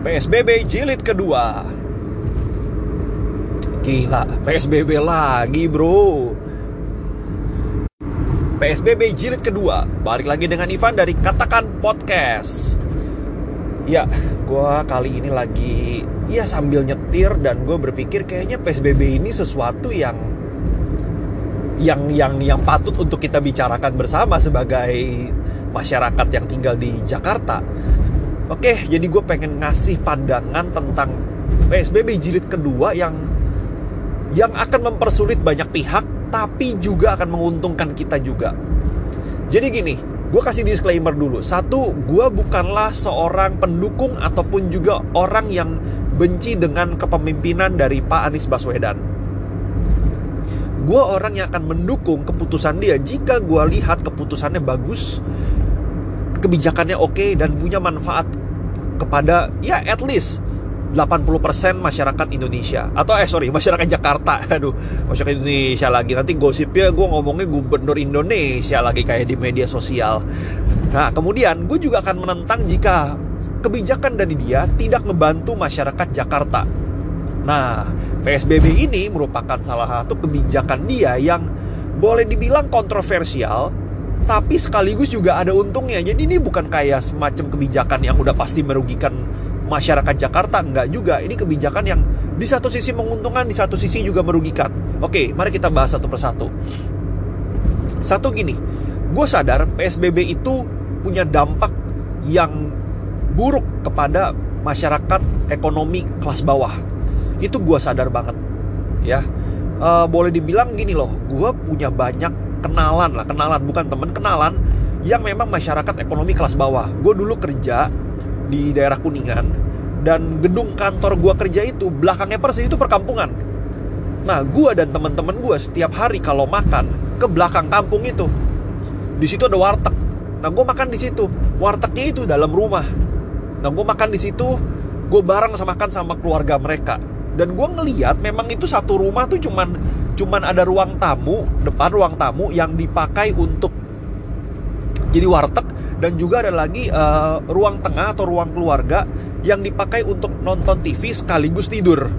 PSBB jilid kedua. Gila, PSBB lagi bro. PSBB jilid kedua. Balik lagi dengan Ivan dari Katakan Podcast. Ya, gue kali ini lagi Ya sambil nyetir dan gue berpikir kayaknya PSBB ini sesuatu yang yang yang yang patut untuk kita bicarakan bersama sebagai masyarakat yang tinggal di Jakarta. Oke, jadi gue pengen ngasih pandangan tentang PSBB jilid kedua yang yang akan mempersulit banyak pihak tapi juga akan menguntungkan kita juga. Jadi gini, gue kasih disclaimer dulu. Satu, gue bukanlah seorang pendukung ataupun juga orang yang benci dengan kepemimpinan dari Pak Anies Baswedan. Gue orang yang akan mendukung keputusan dia jika gue lihat keputusannya bagus, kebijakannya oke dan punya manfaat kepada ya at least 80% masyarakat Indonesia. Atau eh sorry masyarakat Jakarta. Aduh masyarakat Indonesia lagi. Nanti gosipnya gue ngomongnya gubernur Indonesia lagi kayak di media sosial. Nah kemudian gue juga akan menentang jika kebijakan dari dia tidak membantu masyarakat Jakarta. Nah PSBB ini merupakan salah satu kebijakan dia yang boleh dibilang kontroversial tapi sekaligus juga ada untungnya jadi ini bukan kayak semacam kebijakan yang udah pasti merugikan masyarakat Jakarta enggak juga. Ini kebijakan yang di satu sisi menguntungkan, di satu sisi juga merugikan. Oke, mari kita bahas satu persatu. Satu gini, gue sadar PSBB itu punya dampak yang buruk kepada masyarakat ekonomi kelas bawah. Itu gue sadar banget, ya. Uh, boleh dibilang gini loh, gue punya banyak kenalan lah, kenalan bukan temen, kenalan yang memang masyarakat ekonomi kelas bawah. Gue dulu kerja di daerah Kuningan dan gedung kantor gua kerja itu belakangnya persis itu perkampungan. Nah, gua dan teman-teman gua setiap hari kalau makan ke belakang kampung itu. Di situ ada warteg. Nah, gua makan di situ. Wartegnya itu dalam rumah. Nah, gua makan di situ, gua bareng sama makan sama keluarga mereka. Dan gua ngeliat memang itu satu rumah tuh cuman cuman ada ruang tamu, depan ruang tamu yang dipakai untuk jadi warteg dan juga ada lagi uh, ruang tengah atau ruang keluarga yang dipakai untuk nonton TV sekaligus tidur.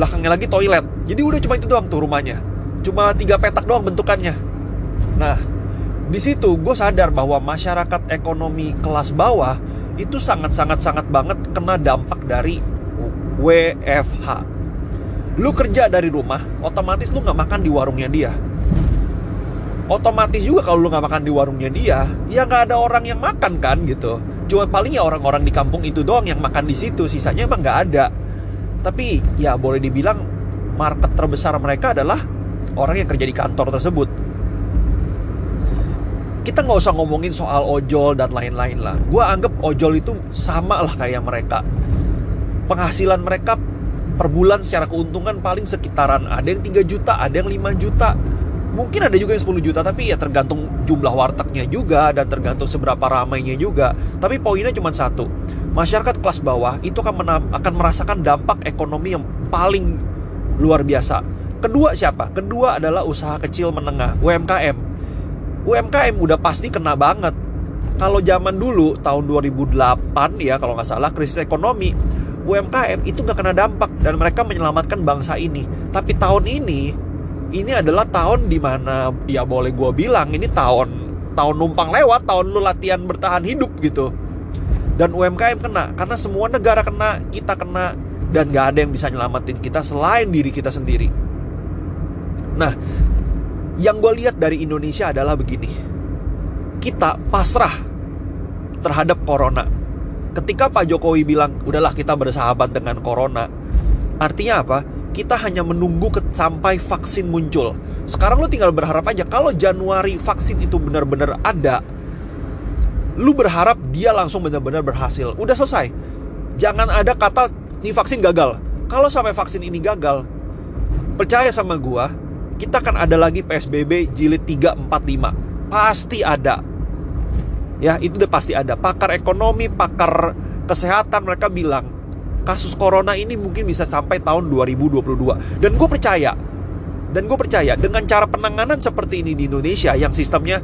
Belakangnya lagi toilet. Jadi udah cuma itu doang tuh rumahnya. Cuma tiga petak doang bentukannya. Nah, di situ gue sadar bahwa masyarakat ekonomi kelas bawah itu sangat-sangat-sangat banget kena dampak dari WFH. Lu kerja dari rumah, otomatis lu nggak makan di warungnya dia. Otomatis juga kalau lu nggak makan di warungnya dia ya nggak ada orang yang makan kan gitu. Cuma paling ya orang-orang di kampung itu doang yang makan di situ sisanya emang nggak ada. Tapi ya boleh dibilang market terbesar mereka adalah orang yang kerja di kantor tersebut. Kita nggak usah ngomongin soal ojol dan lain-lain lah. Gue anggap ojol itu sama lah kayak mereka. Penghasilan mereka per bulan secara keuntungan paling sekitaran ada yang 3 juta ada yang 5 juta. Mungkin ada juga yang 10 juta tapi ya tergantung jumlah wartegnya juga dan tergantung seberapa ramainya juga. Tapi poinnya cuma satu masyarakat kelas bawah itu akan akan merasakan dampak ekonomi yang paling luar biasa. Kedua siapa? Kedua adalah usaha kecil menengah UMKM UMKM udah pasti kena banget. Kalau zaman dulu tahun 2008 ya kalau nggak salah krisis ekonomi UMKM itu nggak kena dampak dan mereka menyelamatkan bangsa ini. Tapi tahun ini ini adalah tahun di mana ya boleh gue bilang ini tahun tahun numpang lewat tahun lu latihan bertahan hidup gitu. Dan UMKM kena karena semua negara kena kita kena dan gak ada yang bisa nyelamatin kita selain diri kita sendiri. Nah yang gue lihat dari Indonesia adalah begini. Kita pasrah terhadap corona ketika Pak Jokowi bilang udahlah kita bersahabat dengan corona artinya apa kita hanya menunggu ke, sampai vaksin muncul. Sekarang lu tinggal berharap aja kalau Januari vaksin itu benar-benar ada, lu berharap dia langsung benar-benar berhasil. Udah selesai. Jangan ada kata ini vaksin gagal. Kalau sampai vaksin ini gagal, percaya sama gua, kita akan ada lagi PSBB jilid 3 4 5. Pasti ada. Ya, itu udah pasti ada. Pakar ekonomi, pakar kesehatan mereka bilang kasus corona ini mungkin bisa sampai tahun 2022 dan gue percaya dan gue percaya dengan cara penanganan seperti ini di Indonesia yang sistemnya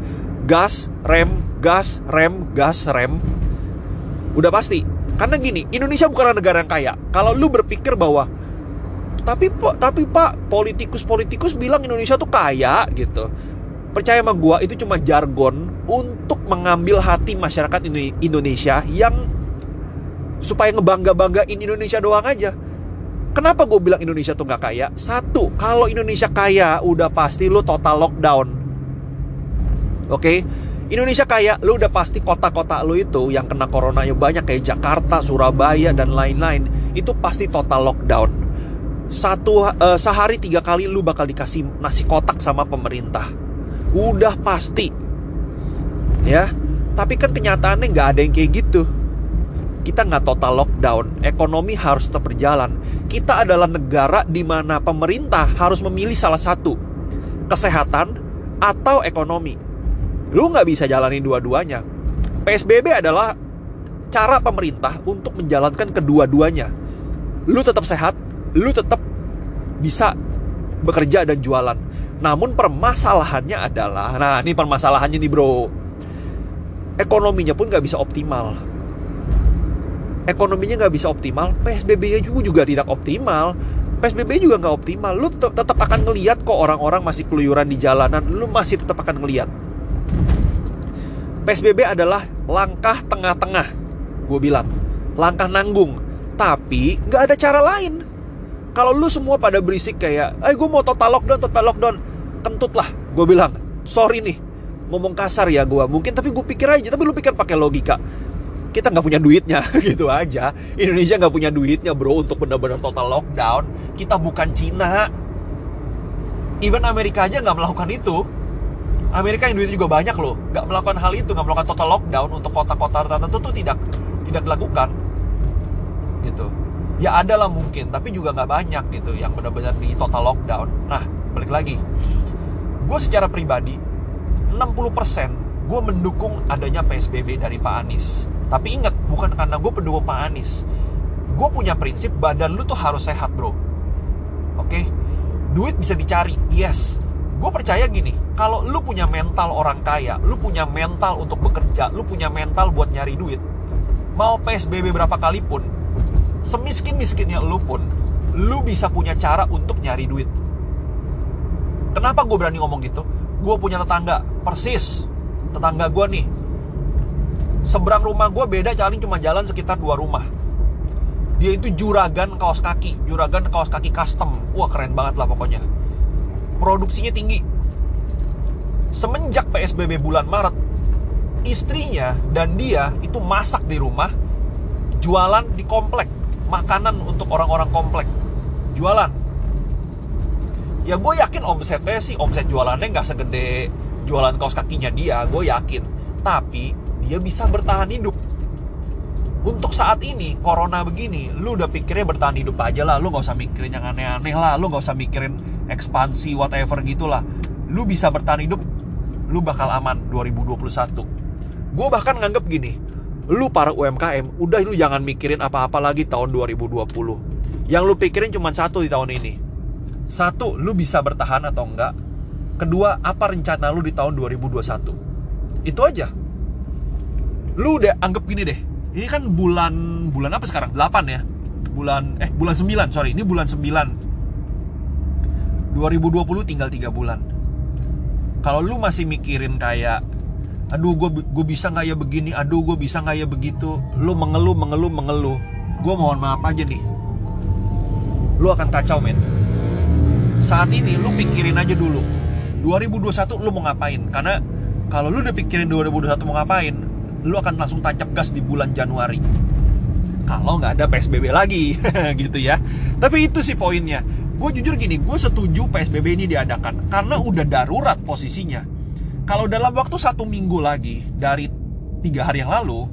gas rem gas rem gas rem Udah pasti. Karena gini, Indonesia bukanlah negara yang kaya. Kalau lu berpikir bahwa tapi tapi Pak, politikus-politikus bilang Indonesia tuh kaya gitu. Percaya sama gua itu cuma jargon untuk mengambil hati masyarakat Indonesia yang supaya ngebangga-banggain Indonesia doang aja. Kenapa gue bilang Indonesia tuh gak kaya? Satu, kalau Indonesia kaya, udah pasti lu total lockdown. Oke, okay? Indonesia kaya, lu udah pasti kota-kota lu itu yang kena corona yang banyak kayak Jakarta, Surabaya dan lain-lain itu pasti total lockdown. Satu uh, sehari tiga kali lu bakal dikasih nasi kotak sama pemerintah. Udah pasti, ya. Tapi kan kenyataannya nggak ada yang kayak gitu. Kita nggak total lockdown, ekonomi harus tetap berjalan. Kita adalah negara di mana pemerintah harus memilih salah satu, kesehatan atau ekonomi Lu nggak bisa jalani dua-duanya. PSBB adalah cara pemerintah untuk menjalankan kedua-duanya. Lu tetap sehat, lu tetap bisa bekerja dan jualan. Namun permasalahannya adalah, nah ini permasalahannya nih bro, ekonominya pun nggak bisa optimal. Ekonominya nggak bisa optimal, PSBB-nya juga, juga tidak optimal. PSBB juga nggak optimal. Lu tetap akan ngeliat kok orang-orang masih keluyuran di jalanan. Lu masih tetap akan ngeliat PSBB adalah langkah tengah-tengah. Gue bilang, langkah nanggung. Tapi nggak ada cara lain. Kalau lu semua pada berisik kayak, eh gue mau total lockdown, total lockdown. Kentut lah, gue bilang. Sorry nih, ngomong kasar ya gue. Mungkin tapi gue pikir aja, tapi lu pikir pakai logika. Kita nggak punya duitnya, gitu aja. Indonesia nggak punya duitnya bro untuk benar-benar total lockdown. Kita bukan Cina. Even Amerika aja nggak melakukan itu Amerika yang duitnya juga banyak loh nggak melakukan hal itu nggak melakukan total lockdown untuk kota-kota tertentu tuh tidak tidak dilakukan gitu ya ada lah mungkin tapi juga nggak banyak gitu yang benar-benar di total lockdown nah balik lagi gue secara pribadi 60% gue mendukung adanya PSBB dari Pak Anies. Tapi ingat bukan karena gue pendukung Pak Anies. Gue punya prinsip badan lu tuh harus sehat bro. Oke? Okay? duit bisa dicari yes. Gue percaya gini kalau lu punya mental orang kaya lu punya mental untuk bekerja lu punya mental buat nyari duit mau psbb berapa kali pun semiskin miskinnya lu pun lu bisa punya cara untuk nyari duit. Kenapa gue berani ngomong gitu gue punya tetangga persis. Tetangga gue nih. Seberang rumah gue beda jalan cuma jalan sekitar dua rumah. Dia itu juragan kaos kaki. Juragan kaos kaki custom. Wah keren banget lah pokoknya. Produksinya tinggi. Semenjak PSBB bulan Maret, istrinya dan dia itu masak di rumah, jualan di komplek, makanan untuk orang-orang komplek, jualan. Ya gue yakin omsetnya sih, omset jualannya nggak segede jualan kaos kakinya dia, gue yakin. Tapi dia bisa bertahan hidup. Untuk saat ini corona begini lu udah pikirnya bertahan hidup aja lah. Lu gak usah mikirin yang aneh-aneh lah. Lu gak usah mikirin ekspansi whatever gitulah lu bisa bertahan hidup lu bakal aman 2021 gue bahkan nganggep gini lu para UMKM udah lu jangan mikirin apa-apa lagi tahun 2020 yang lu pikirin cuma satu di tahun ini satu lu bisa bertahan atau enggak kedua apa rencana lu di tahun 2021 itu aja lu udah anggap gini deh ini kan bulan bulan apa sekarang? 8 ya. Bulan eh bulan 9, sorry. Ini bulan 9. 2020 tinggal 3 bulan. Kalau lu masih mikirin kayak aduh gue gue bisa nggak ya begini, aduh gue bisa nggak ya begitu, lu mengeluh mengeluh mengeluh, gue mohon maaf aja nih, lu akan kacau men. Saat ini lu pikirin aja dulu, 2021 lu mau ngapain? Karena kalau lu udah pikirin 2021 mau ngapain, lu akan langsung tancap gas di bulan Januari. Kalau nggak ada PSBB lagi gitu ya. Tapi itu sih poinnya. Gue jujur gini gue setuju PSBB ini diadakan karena udah darurat posisinya. Kalau dalam waktu satu minggu lagi dari tiga hari yang lalu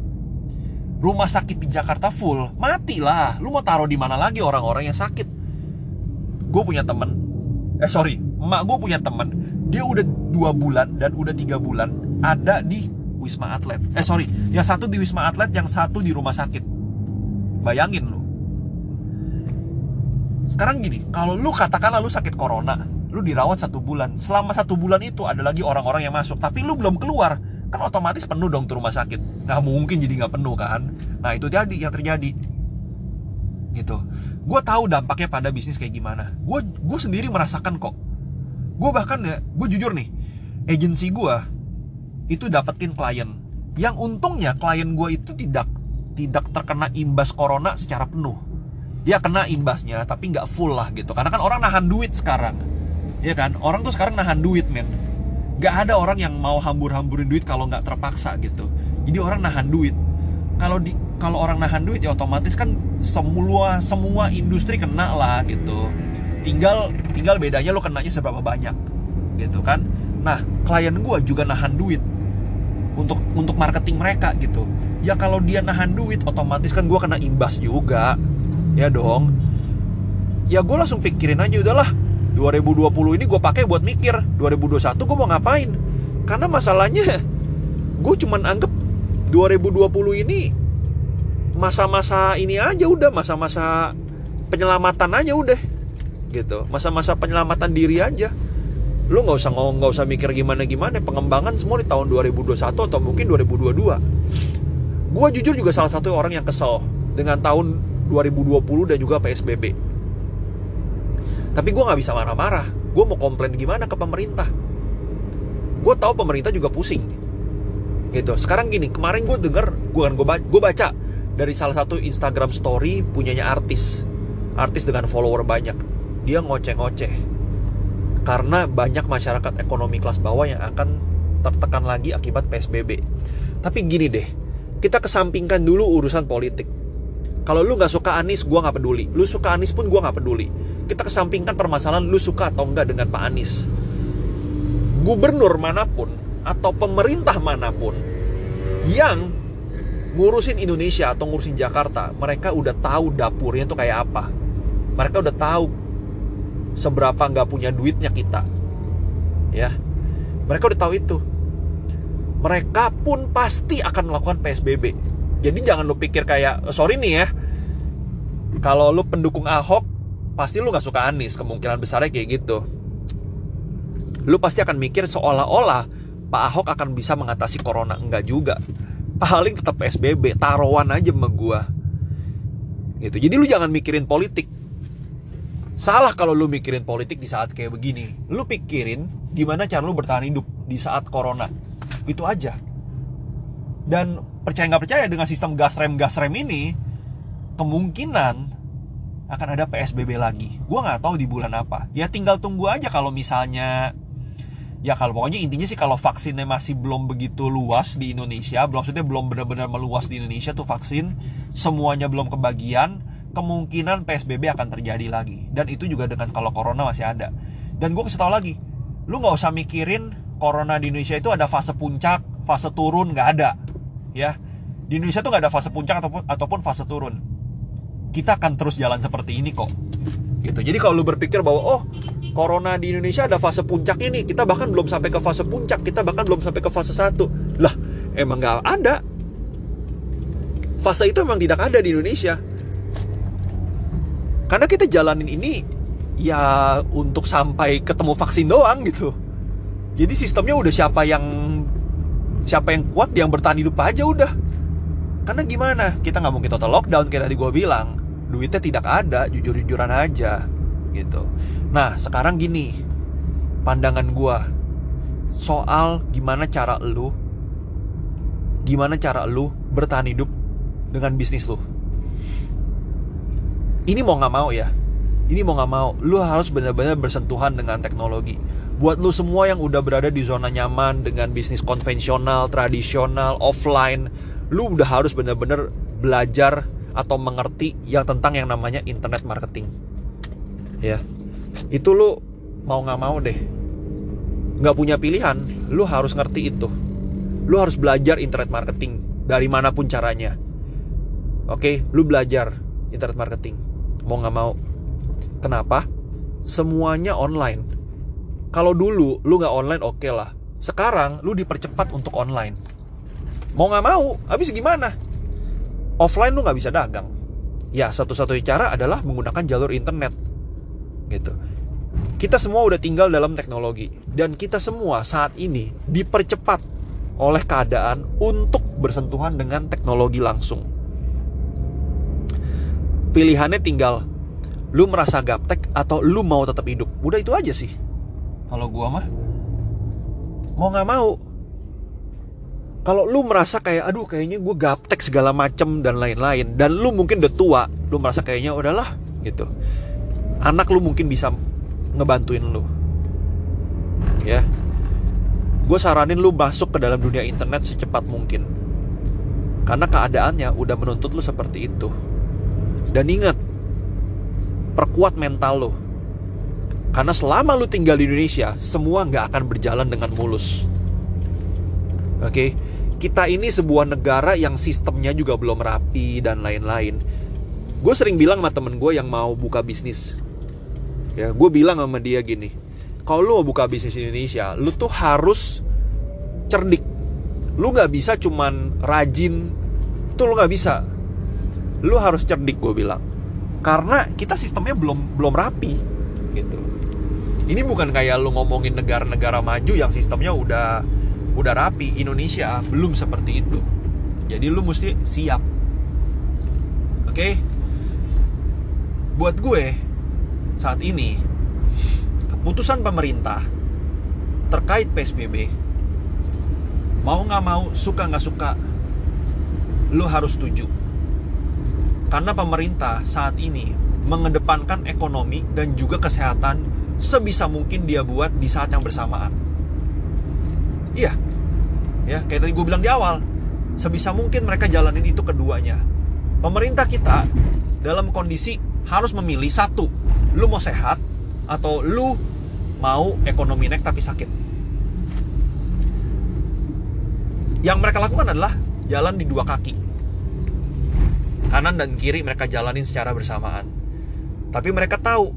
rumah sakit di Jakarta full matilah. Lu mau taruh di mana lagi orang-orang yang sakit? Gue punya temen eh sorry emak gue punya temen dia udah dua bulan dan udah tiga bulan ada di Wisma Atlet. Eh sorry, yang satu di Wisma Atlet, yang satu di rumah sakit. Bayangin lu. Sekarang gini, kalau lu katakanlah lu sakit corona, lu dirawat satu bulan. Selama satu bulan itu ada lagi orang-orang yang masuk, tapi lu belum keluar. kan otomatis penuh dong tuh rumah sakit nggak mungkin jadi nggak penuh kan nah itu jadi yang terjadi gitu gue tahu dampaknya pada bisnis kayak gimana. Gue gue sendiri merasakan kok. Gue bahkan ya gue jujur nih agensi gue itu dapetin klien. Yang untungnya klien gue itu tidak tidak terkena imbas corona secara penuh. Ya kena imbasnya tapi nggak full lah gitu. Karena kan orang nahan duit sekarang. Ya kan? Orang tuh sekarang nahan duit men. Nggak ada orang yang mau hambur-hamburin duit kalau nggak terpaksa gitu. Jadi orang nahan duit kalau di kalau orang nahan duit ya otomatis kan semua semua industri kena lah gitu. Tinggal tinggal bedanya lo kenanya seberapa banyak gitu kan. Nah klien gue juga nahan duit untuk untuk marketing mereka gitu. Ya kalau dia nahan duit otomatis kan gue kena imbas juga ya dong. Ya gue langsung pikirin aja udahlah 2020 ini gue pakai buat mikir 2021 gue mau ngapain? Karena masalahnya gue cuman anggap 2020 ini masa-masa ini aja udah masa-masa penyelamatan aja udah gitu masa-masa penyelamatan diri aja lu nggak usah nggak usah mikir gimana gimana pengembangan semua di tahun 2021 atau mungkin 2022 gue jujur juga salah satu orang yang kesel dengan tahun 2020 dan juga PSBB tapi gue nggak bisa marah-marah. Gue mau komplain gimana ke pemerintah. Gue tahu pemerintah juga pusing. Gitu. Sekarang gini, kemarin gue denger, gue kan gue baca, dari salah satu Instagram story punyanya artis. Artis dengan follower banyak. Dia ngoceh-ngoceh. Karena banyak masyarakat ekonomi kelas bawah yang akan tertekan lagi akibat PSBB. Tapi gini deh, kita kesampingkan dulu urusan politik. Kalau lu nggak suka Anies, gue nggak peduli. Lu suka Anies pun gue nggak peduli kita kesampingkan permasalahan lu suka atau enggak dengan Pak Anies. Gubernur mana pun atau pemerintah mana pun yang ngurusin Indonesia atau ngurusin Jakarta, mereka udah tahu dapurnya tuh kayak apa. Mereka udah tahu seberapa nggak punya duitnya kita. Ya, mereka udah tahu itu. Mereka pun pasti akan melakukan PSBB. Jadi jangan lu pikir kayak, sorry nih ya, kalau lu pendukung Ahok, pasti lu gak suka Anies kemungkinan besarnya kayak gitu lu pasti akan mikir seolah-olah Pak Ahok akan bisa mengatasi corona? Enggak juga. Paling tetap PSBB taruhan aja sama gua. Gitu. Jadi lu jangan mikirin politik. Salah kalau lu mikirin politik di saat kayak begini. Lu pikirin gimana cara lu bertahan hidup di saat corona. Itu aja. Dan percaya nggak percaya dengan sistem gas rem gas rem ini kemungkinan akan ada PSBB lagi. Gue nggak tahu di bulan apa. Ya tinggal tunggu aja kalau misalnya ya kalau pokoknya intinya sih kalau vaksinnya masih belum begitu luas di Indonesia, maksudnya belum benar-benar meluas di Indonesia tuh vaksin, semuanya belum kebagian, kemungkinan PSBB akan terjadi lagi. Dan itu juga dengan kalau corona masih ada. Dan gue kasih tau lagi, lu nggak usah mikirin corona di Indonesia itu ada fase puncak, fase turun, nggak ada. Ya, di Indonesia tuh nggak ada fase puncak ataupun ataupun fase turun kita akan terus jalan seperti ini kok gitu. Jadi kalau lu berpikir bahwa oh corona di Indonesia ada fase puncak ini kita bahkan belum sampai ke fase puncak kita bahkan belum sampai ke fase satu. Lah emang nggak ada. Fase itu emang tidak ada di Indonesia. Karena kita jalanin ini ya untuk sampai ketemu vaksin doang gitu. Jadi sistemnya udah siapa yang siapa yang kuat yang bertahan hidup aja udah. Karena gimana? Kita nggak mungkin total lockdown kayak tadi gue bilang duitnya tidak ada jujur-jujuran aja gitu. Nah sekarang gini pandangan gue soal gimana cara lu gimana cara lu bertahan hidup dengan bisnis lu. Ini mau nggak mau ya ini mau nggak mau lu harus benar-benar bersentuhan dengan teknologi. Buat lu semua yang udah berada di zona nyaman dengan bisnis konvensional tradisional offline lu udah harus benar-benar belajar atau mengerti yang tentang yang namanya internet marketing. Ya. Itu lu mau nggak mau deh. Nggak punya pilihan lu harus ngerti itu. Lu harus belajar internet marketing dari mana pun caranya. Oke lu belajar internet marketing. Mau nggak mau. Kenapa? Semuanya online. Kalau dulu lu nggak online oke okay lah. Sekarang lu dipercepat untuk online. Mau nggak mau habis gimana offline lu nggak bisa dagang. Ya satu-satunya cara adalah menggunakan jalur internet. Gitu. Kita semua udah tinggal dalam teknologi dan kita semua saat ini dipercepat oleh keadaan untuk bersentuhan dengan teknologi langsung. Pilihannya tinggal lu merasa gaptek atau lu mau tetap hidup. Udah itu aja sih. Kalau gua mah mau nggak mau. Kalau lu merasa kayak aduh kayaknya gue gaptek segala macem dan lain-lain dan lu mungkin udah tua, lu merasa kayaknya udahlah gitu. Anak lu mungkin bisa ngebantuin lu. Ya, gue saranin lu masuk ke dalam dunia internet secepat mungkin karena keadaannya udah menuntut lu seperti itu dan ingat perkuat mental lo karena selama lu tinggal di Indonesia semua nggak akan berjalan dengan mulus oke okay? Kita ini sebuah negara yang sistemnya juga belum rapi dan lain-lain gue sering bilang sama temen gue yang mau buka bisnis ya gue bilang sama dia gini kalau lu mau buka bisnis Indonesia, lu tuh harus cerdik. Lu nggak bisa cuman rajin, tuh lu nggak bisa. Lu harus cerdik, gue bilang. Karena kita sistemnya belum belum rapi, gitu. Ini bukan kayak lu ngomongin negara-negara maju yang sistemnya udah udah rapi. Indonesia belum seperti itu. Jadi lu mesti siap. Oke? Okay? Buat gue saat ini putusan pemerintah terkait PSBB mau nggak mau suka nggak suka lu harus setuju karena pemerintah saat ini mengedepankan ekonomi dan juga kesehatan sebisa mungkin dia buat di saat yang bersamaan iya ya kayak tadi gue bilang di awal sebisa mungkin mereka jalanin itu keduanya pemerintah kita dalam kondisi harus memilih satu lu mau sehat atau lu mau ekonomi naik tapi sakit. Yang mereka lakukan adalah jalan di dua kaki. Kanan dan kiri mereka jalanin secara bersamaan. Tapi mereka tahu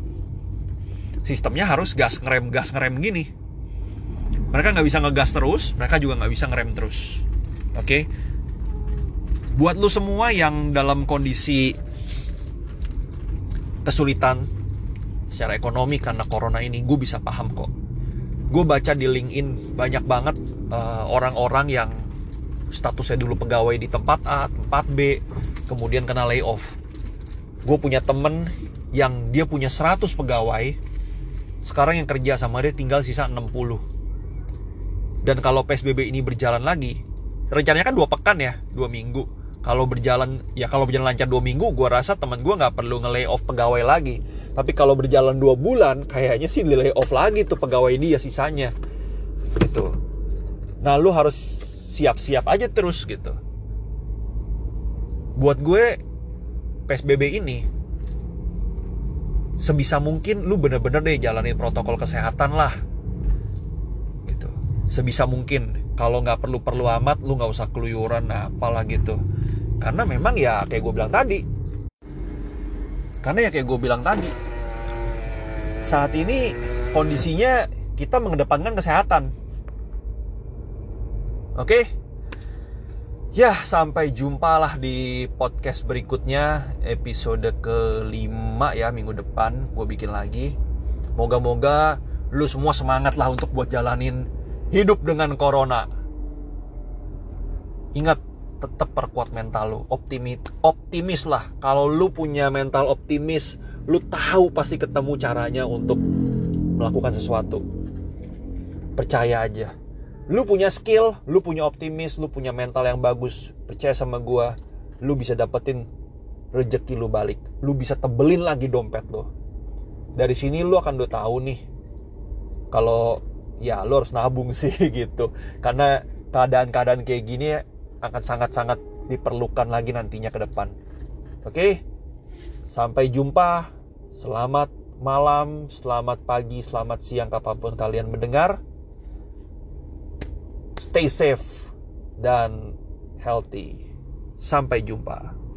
sistemnya harus gas ngerem gas ngerem gini. Mereka nggak bisa ngegas terus, mereka juga nggak bisa ngerem terus. Oke? Okay? Buat lu semua yang dalam kondisi kesulitan secara ekonomi karena corona ini gue bisa paham kok gue baca di LinkedIn banyak banget uh, orang-orang yang statusnya dulu pegawai di tempat A, tempat B, kemudian kena layoff. Gue punya temen yang dia punya 100 pegawai, sekarang yang kerja sama dia tinggal sisa 60. Dan kalau PSBB ini berjalan lagi, rencananya kan dua pekan ya, dua minggu. Kalau berjalan ya kalau berjalan lancar dua minggu gue rasa teman gue nggak perlu nge off pegawai lagi. Tapi kalau berjalan dua bulan kayaknya sih di off lagi tuh pegawai dia sisanya. Gitu. Nah lu harus siap-siap aja terus gitu. Buat gue PSBB ini sebisa mungkin lu bener-bener deh jalanin protokol kesehatan lah sebisa mungkin. Kalau nggak perlu perlu amat lu nggak usah keluyuran nah apalah gitu. Karena memang ya kayak gue bilang tadi. Karena ya kayak gue bilang tadi. Saat ini kondisinya kita mengedepankan kesehatan. Oke? Ya sampai jumpa lah di podcast berikutnya episode kelima ya minggu depan. Gue bikin lagi. Moga-moga lu semua semangat lah untuk buat jalanin hidup dengan corona. Ingat, tetap perkuat mental lu, optimis, optimis lah. Kalau lu punya mental optimis, lu tahu pasti ketemu caranya untuk melakukan sesuatu. Percaya aja. Lu punya skill, lu punya optimis, lu punya mental yang bagus. Percaya sama gua, lu bisa dapetin rezeki lu balik. Lu bisa tebelin lagi dompet lu. Dari sini lu akan udah tahu nih kalau ya lo harus nabung sih gitu. Karena keadaan-keadaan kayak gini akan sangat-sangat diperlukan lagi nantinya ke depan. Oke? Sampai jumpa. Selamat malam selamat pagi selamat siang kapan pun kalian mendengar. Stay safe dan healthy. Sampai jumpa